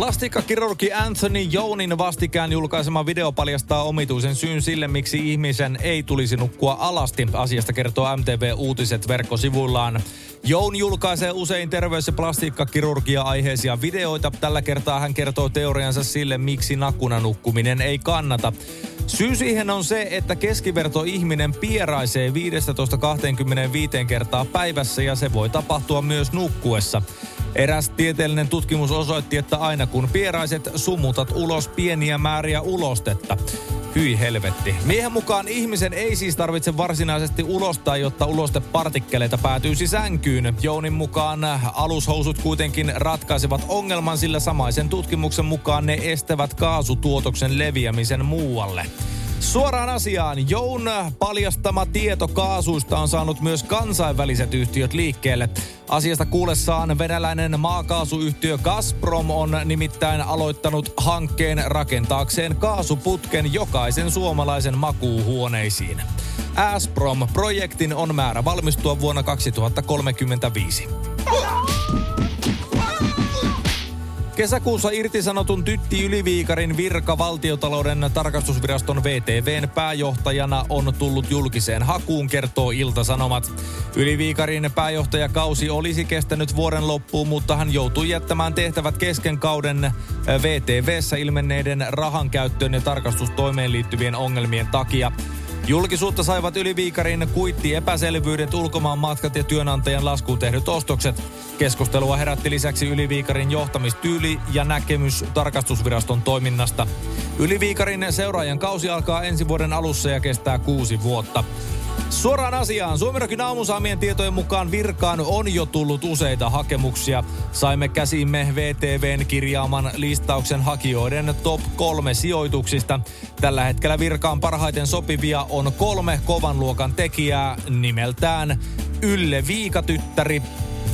Plastiikkakirurgi Anthony Jounin vastikään julkaisema video paljastaa omituisen syyn sille, miksi ihmisen ei tulisi nukkua alasti. Asiasta kertoo MTV Uutiset verkkosivuillaan. Joun julkaisee usein terveys- ja plastiikkakirurgia-aiheisia videoita. Tällä kertaa hän kertoo teoriansa sille, miksi nakuna nukkuminen ei kannata. Syy siihen on se, että keskiverto ihminen pieraisee 15-25 kertaa päivässä ja se voi tapahtua myös nukkuessa. Eräs tieteellinen tutkimus osoitti, että aina kun pieraiset sumutat ulos pieniä määriä ulostetta. Hyi helvetti. Miehen mukaan ihmisen ei siis tarvitse varsinaisesti ulostaa, jotta ulostepartikkeleita päätyisi sänkyyn. Jounin mukaan alushousut kuitenkin ratkaisevat ongelman, sillä samaisen tutkimuksen mukaan ne estävät kaasutuotoksen leviämisen muualle. Suoraan asiaan. Joun paljastama tieto kaasuista on saanut myös kansainväliset yhtiöt liikkeelle. Asiasta kuulessaan venäläinen maakaasuyhtiö Gazprom on nimittäin aloittanut hankkeen rakentaakseen kaasuputken jokaisen suomalaisen makuuhuoneisiin. Asprom-projektin on määrä valmistua vuonna 2035. Kesäkuussa irtisanotun Tytti Yliviikarin virka valtiotalouden tarkastusviraston VTVn pääjohtajana on tullut julkiseen hakuun, kertoo Ilta-Sanomat. Yliviikarin pääjohtajakausi olisi kestänyt vuoden loppuun, mutta hän joutui jättämään tehtävät kesken kauden VTVssä ilmenneiden rahan käyttöön ja tarkastustoimeen liittyvien ongelmien takia. Julkisuutta saivat Yliviikarin kuitti epäselvyydet, ulkomaan matkat ja työnantajan laskuun tehdyt ostokset. Keskustelua herätti lisäksi Yliviikarin johtamistyyli ja näkemys tarkastusviraston toiminnasta. Yliviikarin seuraajan kausi alkaa ensi vuoden alussa ja kestää kuusi vuotta. Suoraan asiaan. Suomirokin aamusaamien tietojen mukaan virkaan on jo tullut useita hakemuksia. Saimme käsimme VTVn kirjaaman listauksen hakijoiden top kolme sijoituksista. Tällä hetkellä virkaan parhaiten sopivia on kolme kovan luokan tekijää nimeltään Ylle Viikatyttäri,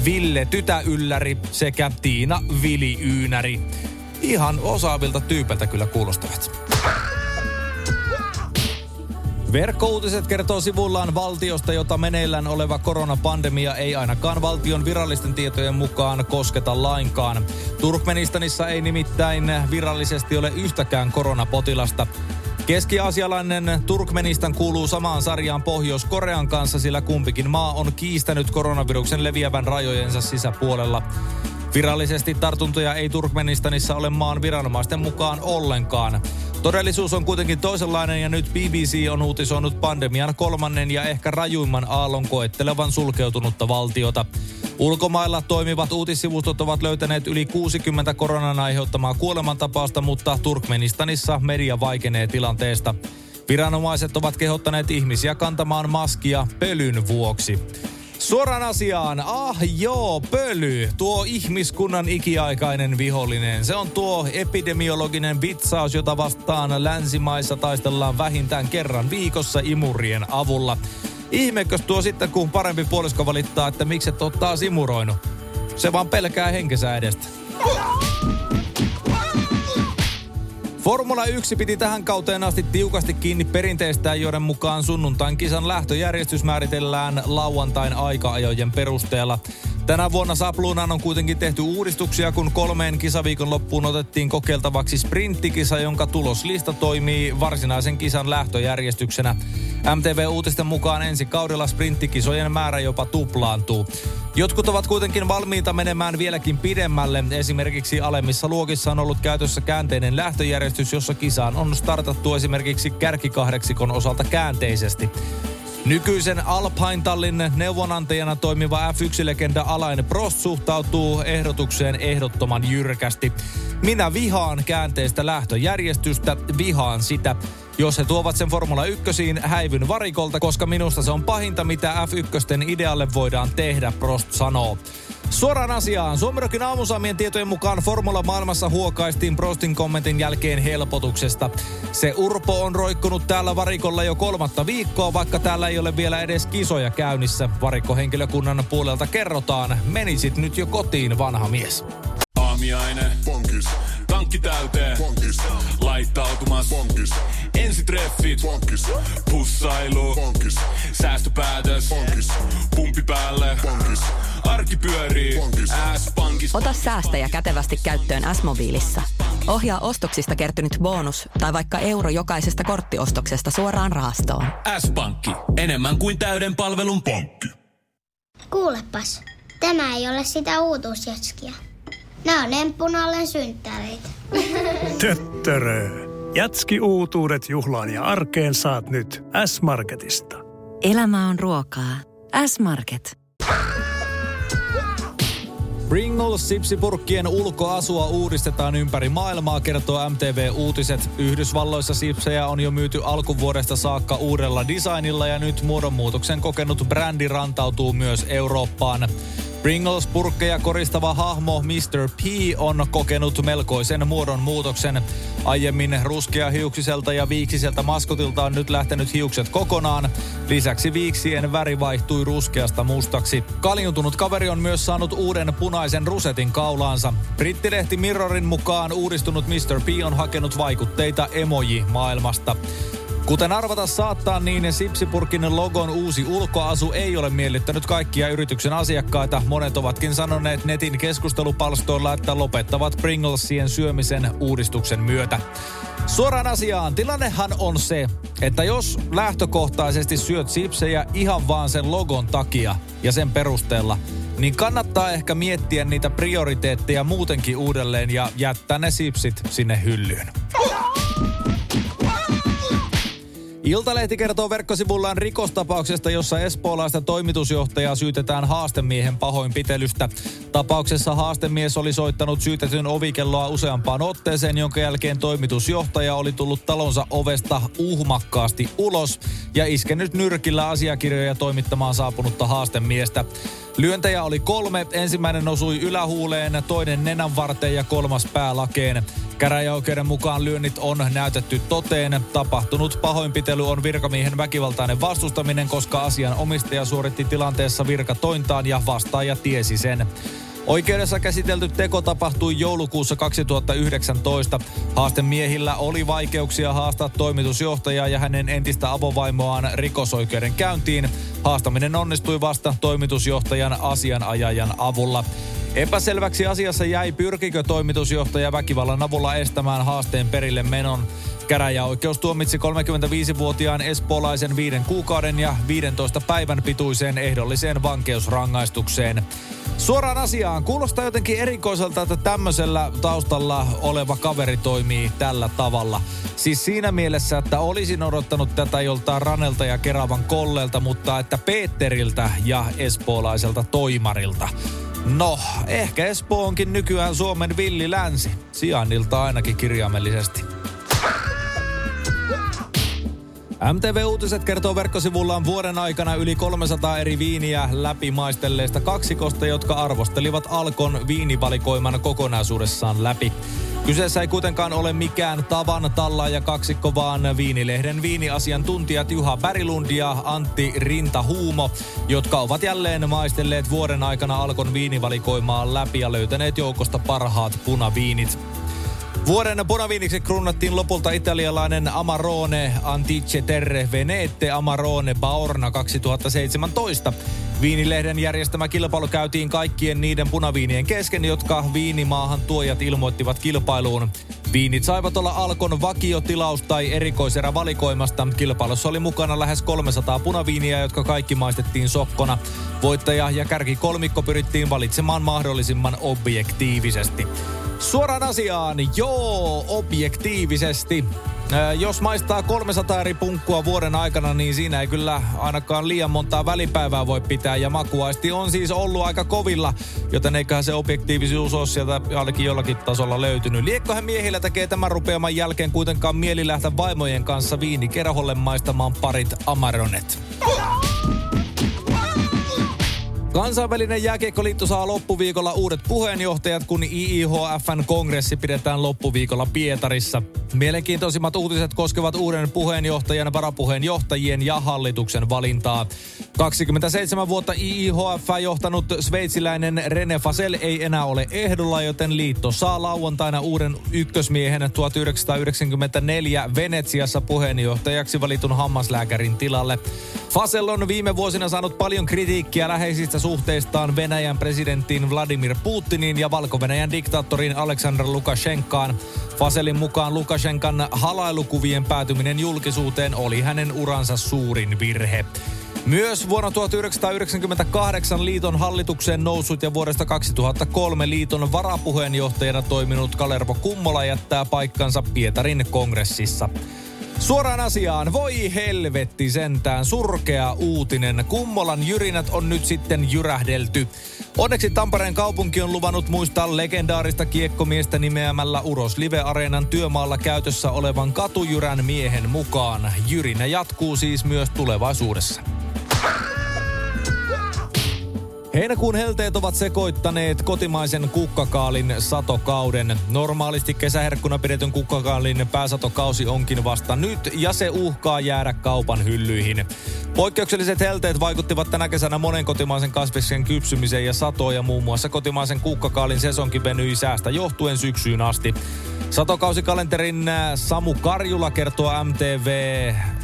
Ville Tytäylläri sekä Tiina Vili-Yynäri. Ihan osaavilta tyypeltä kyllä kuulostavat. Verkkouutiset kertoo sivullaan valtiosta, jota meneillään oleva koronapandemia ei ainakaan valtion virallisten tietojen mukaan kosketa lainkaan. Turkmenistanissa ei nimittäin virallisesti ole yhtäkään koronapotilasta. Keski-aasialainen Turkmenistan kuuluu samaan sarjaan Pohjois-Korean kanssa, sillä kumpikin maa on kiistänyt koronaviruksen leviävän rajojensa sisäpuolella. Virallisesti tartuntoja ei Turkmenistanissa ole maan viranomaisten mukaan ollenkaan. Todellisuus on kuitenkin toisenlainen ja nyt BBC on uutisoinut pandemian kolmannen ja ehkä rajuimman aallon koettelevan sulkeutunutta valtiota. Ulkomailla toimivat uutissivustot ovat löytäneet yli 60 koronan aiheuttamaa kuolemantapausta, mutta Turkmenistanissa media vaikenee tilanteesta. Viranomaiset ovat kehottaneet ihmisiä kantamaan maskia pölyn vuoksi. Suoraan asiaan. Ah joo, pöly. Tuo ihmiskunnan ikiaikainen vihollinen. Se on tuo epidemiologinen vitsaus, jota vastaan länsimaissa taistellaan vähintään kerran viikossa imurien avulla. Ihmekös tuo sitten, kun parempi puolisko valittaa, että miksi et ole taas imuroinut. Se vaan pelkää henkensä edestä. Formula 1 piti tähän kauteen asti tiukasti kiinni perinteistään, joiden mukaan sunnuntain kisan lähtöjärjestys määritellään lauantain aika-ajojen perusteella. Tänä vuonna Sapluunaan on kuitenkin tehty uudistuksia, kun kolmeen kisaviikon loppuun otettiin kokeiltavaksi sprinttikisa, jonka tuloslista toimii varsinaisen kisan lähtöjärjestyksenä. MTV-uutisten mukaan ensi kaudella sprinttikisojen määrä jopa tuplaantuu. Jotkut ovat kuitenkin valmiita menemään vieläkin pidemmälle. Esimerkiksi alemmissa luokissa on ollut käytössä käänteinen lähtöjärjestys, jossa kisaan on startattu esimerkiksi kärkikahdeksikon osalta käänteisesti. Nykyisen Alpine-tallin neuvonantajana toimiva F1-legenda Alain Prost suhtautuu ehdotukseen ehdottoman jyrkästi. Minä vihaan käänteistä lähtöjärjestystä, vihaan sitä. Jos he tuovat sen Formula 1 häivyn varikolta, koska minusta se on pahinta, mitä F1 idealle voidaan tehdä, Prost sanoo. Suoraan asiaan. Suomirokin aamusamien tietojen mukaan Formula maailmassa huokaistiin Prostin kommentin jälkeen helpotuksesta. Se Urpo on roikkunut täällä varikolla jo kolmatta viikkoa, vaikka täällä ei ole vielä edes kisoja käynnissä. Varikkohenkilökunnan puolelta kerrotaan, menisit nyt jo kotiin vanha mies. Aamiaine. Bonkis, Tankki täyteen. bonkis, Laittautumas. bonkis, Ensitreffit. bonkis, Pussailu. bonkis, Säästöpäätös. bonkis, Pumpi päälle. bonkis. Arki pyörii. S-pankis. Ota säästäjä kätevästi käyttöön S-mobiilissa. Ohjaa ostoksista kertynyt bonus tai vaikka euro jokaisesta korttiostoksesta suoraan rahastoon. S-pankki. Enemmän kuin täyden palvelun pankki. Kuulepas, tämä ei ole sitä uutuusjatskia. Nämä on emppunallen synttäreitä. Töttörö. Jatski uutuudet juhlaan ja arkeen saat nyt S-Marketista. Elämä on ruokaa. S-Market. Pringles sipsipurkkien ulkoasua uudistetaan ympäri maailmaa, kertoo MTV Uutiset. Yhdysvalloissa sipsejä on jo myyty alkuvuodesta saakka uudella designilla ja nyt muodonmuutoksen kokenut brändi rantautuu myös Eurooppaan. Pringles-purkkeja koristava hahmo Mr. P on kokenut melkoisen muodonmuutoksen. Aiemmin ruskea hiuksiselta ja viiksiseltä maskotilta on nyt lähtenyt hiukset kokonaan. Lisäksi viiksien väri vaihtui ruskeasta mustaksi. Kaljutunut kaveri on myös saanut uuden punaisen rusetin kaulaansa. Brittilehti Mirrorin mukaan uudistunut Mr. P on hakenut vaikutteita emoji-maailmasta. Kuten arvata saattaa, niin Sipsipurkin logon uusi ulkoasu ei ole miellyttänyt kaikkia yrityksen asiakkaita. Monet ovatkin sanoneet netin keskustelupalstoilla, että lopettavat Pringlesien syömisen uudistuksen myötä. Suoraan asiaan, tilannehan on se, että jos lähtökohtaisesti syöt sipsejä ihan vaan sen logon takia ja sen perusteella, niin kannattaa ehkä miettiä niitä prioriteetteja muutenkin uudelleen ja jättää ne sipsit sinne hyllyyn. Iltalehti kertoo verkkosivullaan rikostapauksesta, jossa espoolaista toimitusjohtajaa syytetään haastemiehen pahoinpitelystä. Tapauksessa haastemies oli soittanut syytetyn ovikelloa useampaan otteeseen, jonka jälkeen toimitusjohtaja oli tullut talonsa ovesta uhmakkaasti ulos ja iskenyt nyrkillä asiakirjoja toimittamaan saapunutta haastemiestä. Lyöntejä oli kolme. Ensimmäinen osui ylähuuleen, toinen nenän varteen ja kolmas päälakeen. Käräjäoikeuden mukaan lyönnit on näytetty toteen. Tapahtunut pahoinpitely on virkamiehen väkivaltainen vastustaminen, koska asian omistaja suoritti tilanteessa virkatointaan ja vastaaja tiesi sen. Oikeudessa käsitelty teko tapahtui joulukuussa 2019. Haastemiehillä oli vaikeuksia haastaa toimitusjohtajaa ja hänen entistä avovaimoaan rikosoikeuden käyntiin. Haastaminen onnistui vasta toimitusjohtajan asianajajan avulla. Epäselväksi asiassa jäi, pyrkikö toimitusjohtaja väkivallan avulla estämään haasteen perille menon. Käräjäoikeus tuomitsi 35-vuotiaan espoolaisen viiden kuukauden ja 15 päivän pituiseen ehdolliseen vankeusrangaistukseen. Suoraan asiaan. Kuulostaa jotenkin erikoiselta, että tämmöisellä taustalla oleva kaveri toimii tällä tavalla. Siis siinä mielessä, että olisin odottanut tätä joltain Ranelta ja Keravan kollelta, mutta että Peteriltä ja espoolaiselta toimarilta. No, ehkä Espoo onkin nykyään Suomen villi länsi. Sijainnilta ainakin kirjaimellisesti. MTV Uutiset kertoo verkkosivullaan vuoden aikana yli 300 eri viiniä läpimaistelleista kaksikosta, jotka arvostelivat Alkon viinivalikoiman kokonaisuudessaan läpi. Kyseessä ei kuitenkaan ole mikään tavan talla ja kaksikko, vaan viinilehden viiniasiantuntijat Juha Pärilund ja Antti Rintahuumo, jotka ovat jälleen maistelleet vuoden aikana Alkon viinivalikoimaa läpi ja löytäneet joukosta parhaat punaviinit. Vuoden punaviiniksi kruunattiin lopulta italialainen Amarone Antiche Terre Venete Amarone Baorna 2017. Viinilehden järjestämä kilpailu käytiin kaikkien niiden punaviinien kesken, jotka viinimaahan tuojat ilmoittivat kilpailuun. Viinit saivat olla Alkon vakiotilaus tai erikoiserä valikoimasta. Kilpailussa oli mukana lähes 300 punaviiniä, jotka kaikki maistettiin sokkona. Voittaja ja kärki kolmikko pyrittiin valitsemaan mahdollisimman objektiivisesti. Suoraan asiaan, joo, objektiivisesti. Jos maistaa 300 eri punkkua vuoden aikana, niin siinä ei kyllä ainakaan liian montaa välipäivää voi pitää. Ja makuaisti on siis ollut aika kovilla, joten eiköhän se objektiivisuus ole sieltä ainakin jollakin tasolla löytynyt. Liekkohän miehillä tekee tämän rupeaman jälkeen kuitenkaan mieli lähteä vaimojen kanssa viinikerholle maistamaan parit amaronet. Kansainvälinen jääkiekkoliitto saa loppuviikolla uudet puheenjohtajat, kun IIHFn kongressi pidetään loppuviikolla Pietarissa. Mielenkiintoisimmat uutiset koskevat uuden puheenjohtajan, varapuheenjohtajien ja hallituksen valintaa. 27 vuotta IIHF johtanut sveitsiläinen René Fasel ei enää ole ehdolla, joten liitto saa lauantaina uuden ykkösmiehen 1994 Venetsiassa puheenjohtajaksi valitun hammaslääkärin tilalle. Fasel on viime vuosina saanut paljon kritiikkiä läheisistä suhteistaan Venäjän presidenttiin Vladimir Putinin ja Valko-Venäjän diktaattoriin Aleksandr Lukashenkaan. Faselin mukaan Lukashenkan halailukuvien päätyminen julkisuuteen oli hänen uransa suurin virhe. Myös vuonna 1998 liiton hallitukseen noussut ja vuodesta 2003 liiton varapuheenjohtajana toiminut Kalervo Kummola jättää paikkansa Pietarin kongressissa. Suoraan asiaan, voi helvetti sentään, surkea uutinen. Kummolan jyrinät on nyt sitten jyrähdelty. Onneksi Tampereen kaupunki on luvannut muistaa legendaarista kiekkomiestä nimeämällä Uros Live-areenan työmaalla käytössä olevan katujyrän miehen mukaan. Jyrinä jatkuu siis myös tulevaisuudessa. Heinäkuun helteet ovat sekoittaneet kotimaisen kukkakaalin satokauden. Normaalisti kesäherkkuna pidetyn kukkakaalin pääsatokausi onkin vasta nyt ja se uhkaa jäädä kaupan hyllyihin. Poikkeukselliset helteet vaikuttivat tänä kesänä monen kotimaisen kasviksen kypsymiseen ja satoon ja muun muassa kotimaisen kukkakaalin sesonkin venyi säästä johtuen syksyyn asti. Satokausikalenterin äh, Samu Karjula kertoo MTV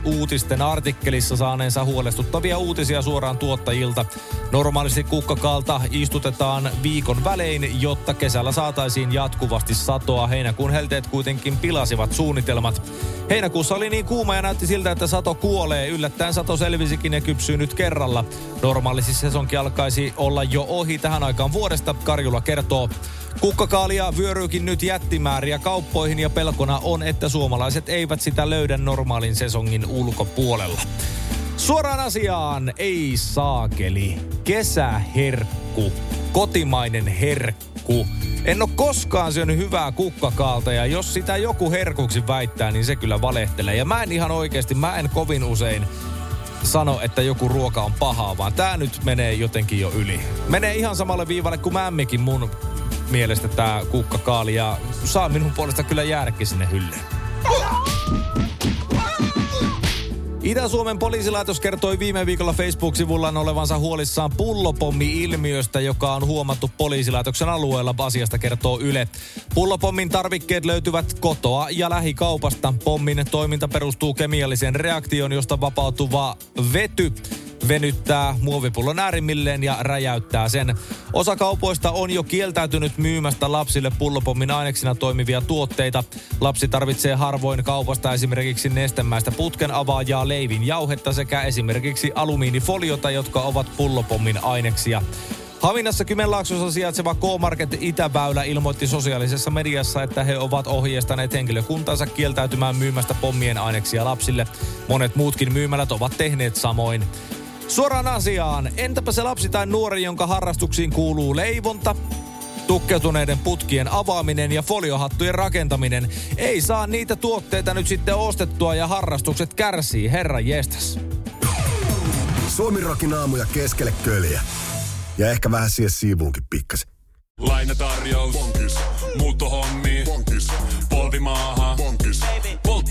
uutisten artikkelissa saaneensa huolestuttavia uutisia suoraan tuottajilta. Normaalisti kukkakaalta istutetaan viikon välein, jotta kesällä saataisiin jatkuvasti satoa. Heinäkuun helteet kuitenkin pilasivat suunnitelmat. Heinäkuussa oli niin kuuma ja näytti siltä, että sato kuolee. Yllättäen sato selvisikin ja kypsyy nyt kerralla. Normaalisti sesonkin alkaisi olla jo ohi tähän aikaan vuodesta, Karjula kertoo. Kukkakaalia vyöryykin nyt jättimääriä kauppoihin ja pelkona on, että suomalaiset eivät sitä löydä normaalin sesongin ulkopuolella. Suoraan asiaan, ei saakeli. Kesäherkku. Kotimainen herkku. En ole koskaan syönyt hyvää kukkakaalta ja jos sitä joku herkuksi väittää, niin se kyllä valehtelee. Ja mä en ihan oikeasti, mä en kovin usein sano, että joku ruoka on pahaa, vaan tää nyt menee jotenkin jo yli. Menee ihan samalle viivalle kuin mämmikin mun mielestä tää kukkakaali ja saa minun puolesta kyllä jäädäkin sinne hyllyyn. Itä-Suomen poliisilaitos kertoi viime viikolla Facebook-sivullaan olevansa huolissaan pullopommi-ilmiöstä, joka on huomattu poliisilaitoksen alueella. Asiasta kertoo Yle. Pullopommin tarvikkeet löytyvät kotoa ja lähikaupasta. Pommin toiminta perustuu kemialliseen reaktioon, josta vapautuva vety venyttää muovipullon äärimmilleen ja räjäyttää sen. Osa kaupoista on jo kieltäytynyt myymästä lapsille pullopommin aineksina toimivia tuotteita. Lapsi tarvitsee harvoin kaupasta esimerkiksi nestemäistä putken avaajaa, leivin jauhetta sekä esimerkiksi alumiinifoliota, jotka ovat pullopommin aineksia. Haminassa Kymenlaaksossa sijaitseva K-Market Itäväylä ilmoitti sosiaalisessa mediassa, että he ovat ohjeistaneet henkilökuntansa kieltäytymään myymästä pommien aineksia lapsille. Monet muutkin myymälät ovat tehneet samoin. Suoraan asiaan. Entäpä se lapsi tai nuori, jonka harrastuksiin kuuluu leivonta, tukkeutuneiden putkien avaaminen ja foliohattujen rakentaminen. Ei saa niitä tuotteita nyt sitten ostettua ja harrastukset kärsii, herra jestas. Suomirokin aamuja keskelle köljä. Ja ehkä vähän siihen siivuunkin pikkasen. Lainatarjous. Bonkis. Muuttohommi. Bonkis. Polvimaaha. Bonkis.